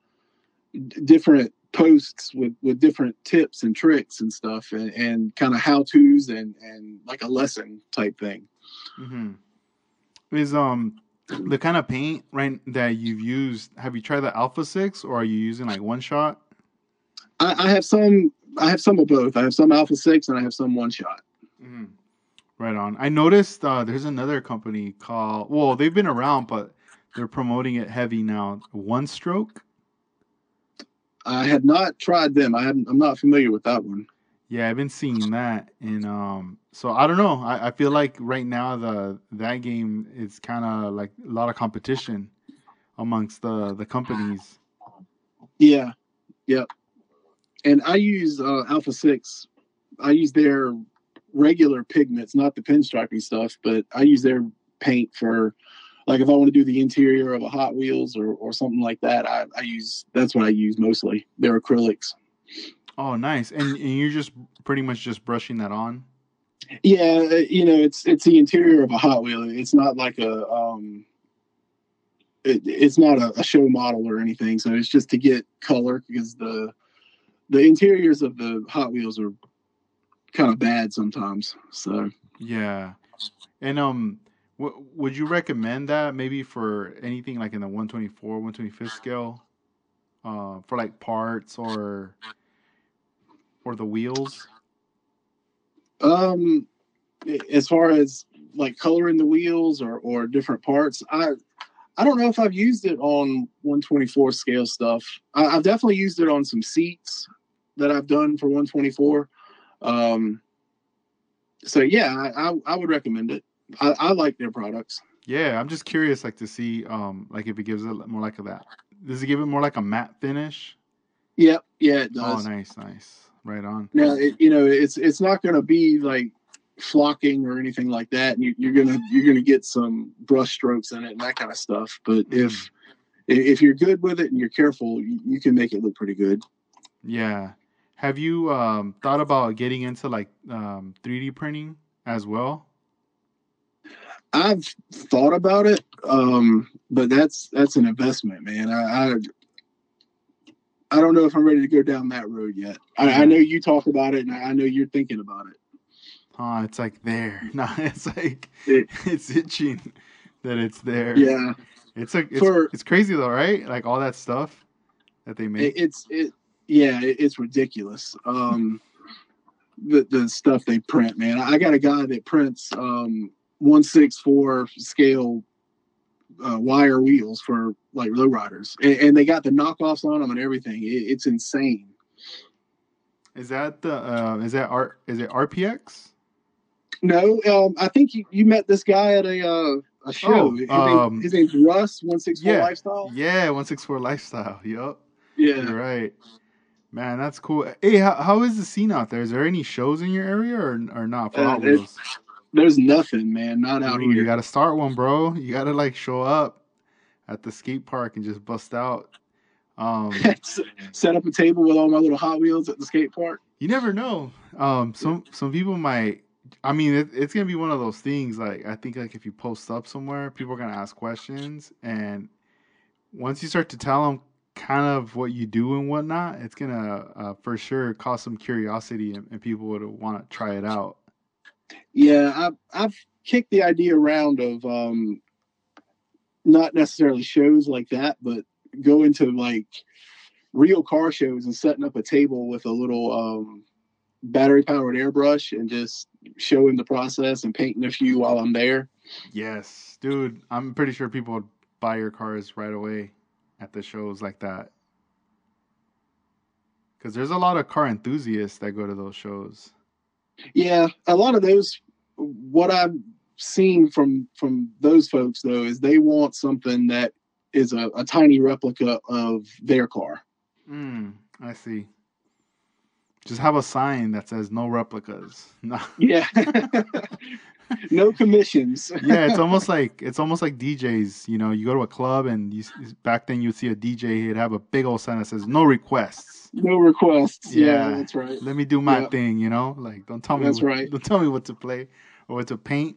different posts with with different tips and tricks and stuff and, and kind of how to's and and like a lesson type thing. Mm-hmm. Is um the kind of paint right that you've used? Have you tried the Alpha Six or are you using like one shot? I, I have some. I have some of both. I have some Alpha Six and I have some one shot. Mm-hmm. Right on. I noticed uh, there's another company called. Well, they've been around, but they're promoting it heavy now. One Stroke. I had not tried them. I haven't. I'm not familiar with that one. Yeah, I've been seeing that, and um, so I don't know. I, I feel like right now the that game is kind of like a lot of competition amongst the the companies. Yeah, yep. And I use uh, Alpha Six. I use their regular pigments, not the pinstriping stuff, but I use their paint for like if I want to do the interior of a Hot Wheels or, or something like that, I, I use that's what I use mostly. They're acrylics. Oh, nice. And, and you're just pretty much just brushing that on. Yeah, uh, you know, it's it's the interior of a Hot Wheel. It's not like a um, it, it's not a, a show model or anything. So it's just to get color because the the interiors of the Hot Wheels are kind of bad sometimes. So yeah, and um, w- would you recommend that maybe for anything like in the 124, 125th scale, uh, for like parts or or the wheels? Um, as far as like coloring the wheels or or different parts, I I don't know if I've used it on 124 scale stuff. I, have definitely used it on some seats that I've done for 124. Um, so yeah, I, I, I would recommend it. I, I, like their products. Yeah, I'm just curious, like to see, um, like if it gives it more like a that. Does it give it more like a matte finish? Yep. Yeah, it oh, does. Oh, nice, nice. Right on. Now, it, you know, it's it's not going to be like flocking or anything like that. You, you're gonna you're gonna get some brush strokes in it and that kind of stuff. But mm-hmm. if if you're good with it and you're careful, you, you can make it look pretty good. Yeah. Have you um, thought about getting into like um, 3D printing as well? I've thought about it, um, but that's that's an investment, man. I, I, I don't know if I'm ready to go down that road yet. I, I know you talk about it, and I know you're thinking about it. Oh, it's like there. No, it's like it, it's itching that it's there. Yeah, it's like it's, For, it's crazy though, right? Like all that stuff that they make. It, it's it yeah, it's ridiculous. Um, the the stuff they print, man. I got a guy that prints um one six four scale uh, wire wheels for like lowriders, and, and they got the knockoffs on them and everything. It, it's insane. Is that the uh, is that art? Is it RPX? No, um, I think you, you met this guy at a uh, a show. Oh, his, um, name, his, name's Russ One Six Four Lifestyle. Yeah, One Six Four Lifestyle. Yep. Yeah, you're right. Man, that's cool. Hey, how, how is the scene out there? Is there any shows in your area or or not? Uh, there's, there's, nothing, man. Not out here. You got to start one, bro. You got to like show up at the skate park and just bust out. Um, Set up a table with all my little Hot Wheels at the skate park. You never know. Um, some some people might. I mean, it, it's gonna be one of those things. Like I think, like if you post up somewhere, people are gonna ask questions, and once you start to tell them kind of what you do and whatnot, it's gonna uh, for sure cause some curiosity and, and people would want to try it out. Yeah, I've I've kicked the idea around of um, not necessarily shows like that, but going to like real car shows and setting up a table with a little um, battery powered airbrush and just showing the process and painting a few while I'm there. Yes, dude, I'm pretty sure people would buy your cars right away at the shows like that. Because there's a lot of car enthusiasts that go to those shows. Yeah, a lot of those. What I've seen from from those folks though is they want something that is a, a tiny replica of their car. Mm, I see. Just have a sign that says no replicas. No. Yeah. no commissions. yeah, it's almost like it's almost like DJs. You know, you go to a club and you back then you'd see a DJ. He'd have a big old sign that says "No requests." No requests. Yeah, yeah that's right. Let me do my thing. You know, like don't tell me. That's what, right. Don't tell me what to play or what to paint.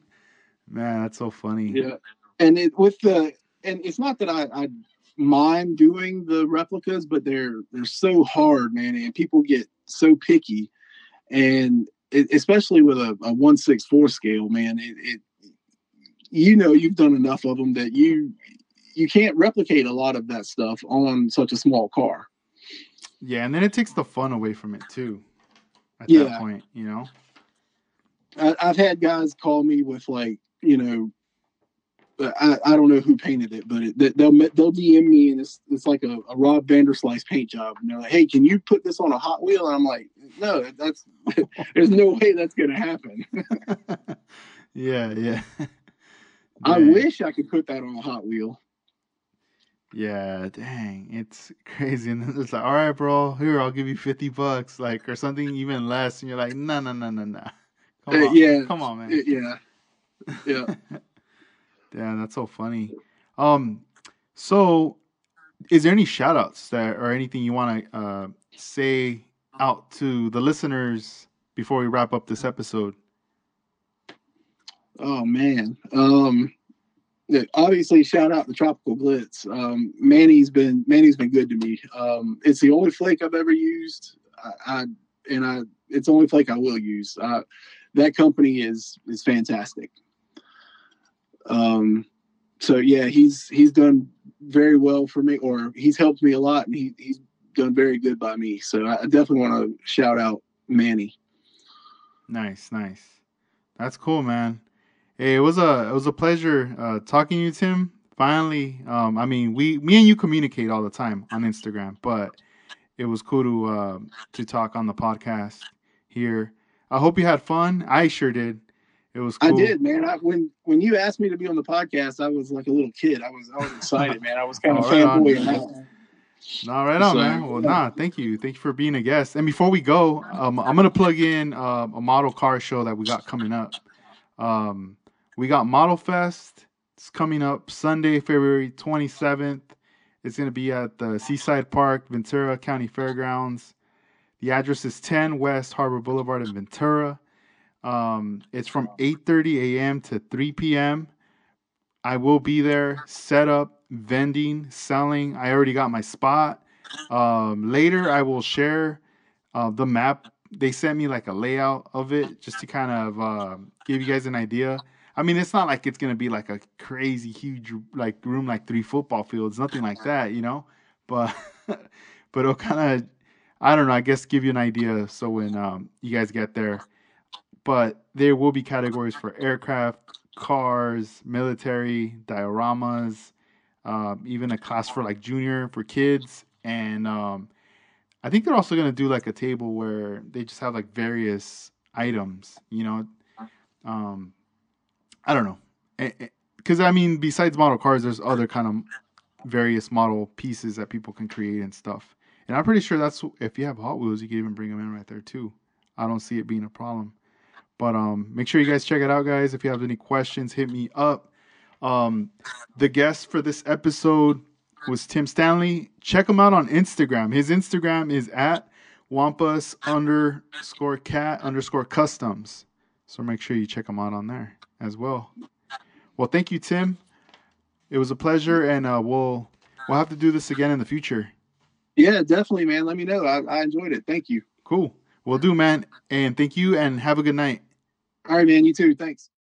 Man, that's so funny. Yeah, and it with the and it's not that I I mind doing the replicas, but they're they're so hard, man, and people get so picky, and it, especially with a, a one six four scale, man, it, it you know you've done enough of them that you you can't replicate a lot of that stuff on such a small car. Yeah, and then it takes the fun away from it too. At Yeah. that point, you know. I, I've had guys call me with like, you know, I, I don't know who painted it, but it, they- they'll they'll DM me and it's it's like a, a Rob Vanderslice paint job, and they're like, "Hey, can you put this on a Hot Wheel?" And I'm like, "No, that's there's no way that's gonna happen. yeah, yeah. I Dang. wish I could put that on a Hot Wheel." Yeah, dang, it's crazy. And then it's like, all right, bro, here I'll give you fifty bucks, like or something even less, and you're like, no, no, no, no, no. Come Uh, on, yeah. come on, man. Yeah, yeah. Damn, that's so funny. Um, so is there any shout outs that or anything you want to uh say out to the listeners before we wrap up this episode? Oh man. Um yeah, obviously shout out to Tropical Glitz. Um Manny's been Manny's been good to me. Um it's the only flake I've ever used. I, I and I it's the only flake I will use. Uh that company is is fantastic. Um so yeah, he's he's done very well for me or he's helped me a lot and he, he's done very good by me. So I definitely want to shout out Manny. Nice, nice. That's cool, man. Hey, it was a it was a pleasure uh, talking to you, Tim. Finally, um, I mean, we me and you communicate all the time on Instagram, but it was cool to uh, to talk on the podcast here. I hope you had fun. I sure did. It was cool. I did, man. I, when when you asked me to be on the podcast, I was like a little kid. I was I was excited, man. I was kind of right on. fanboying. No, right on, So- man. Well, nah, thank you. Thank you for being a guest. And before we go, um, I'm gonna plug in uh, a model car show that we got coming up. Um, we got Model Fest. It's coming up Sunday, February 27th. It's gonna be at the Seaside Park, Ventura County Fairgrounds. The address is 10 West Harbor Boulevard in Ventura. Um, it's from 8:30 a.m. to 3 p.m. I will be there, set up, vending, selling. I already got my spot. Um, later, I will share uh, the map. They sent me like a layout of it just to kind of uh, give you guys an idea. I mean, it's not like it's gonna be like a crazy huge like room like three football fields, nothing like that, you know. But but it'll kind of, I don't know. I guess give you an idea so when um, you guys get there. But there will be categories for aircraft, cars, military, dioramas, um, even a class for like junior for kids, and um, I think they're also gonna do like a table where they just have like various items, you know. Um, I don't know, because I mean, besides model cars, there's other kind of various model pieces that people can create and stuff. And I'm pretty sure that's if you have Hot Wheels, you can even bring them in right there too. I don't see it being a problem. But um, make sure you guys check it out, guys. If you have any questions, hit me up. Um, the guest for this episode was Tim Stanley. Check him out on Instagram. His Instagram is at wampus underscore cat underscore customs. So make sure you check him out on there as well. Well, thank you, Tim. It was a pleasure, and uh, we'll we'll have to do this again in the future. Yeah, definitely, man. Let me know. I, I enjoyed it. Thank you. Cool. We'll do, man. And thank you, and have a good night. All right, man. You too. Thanks.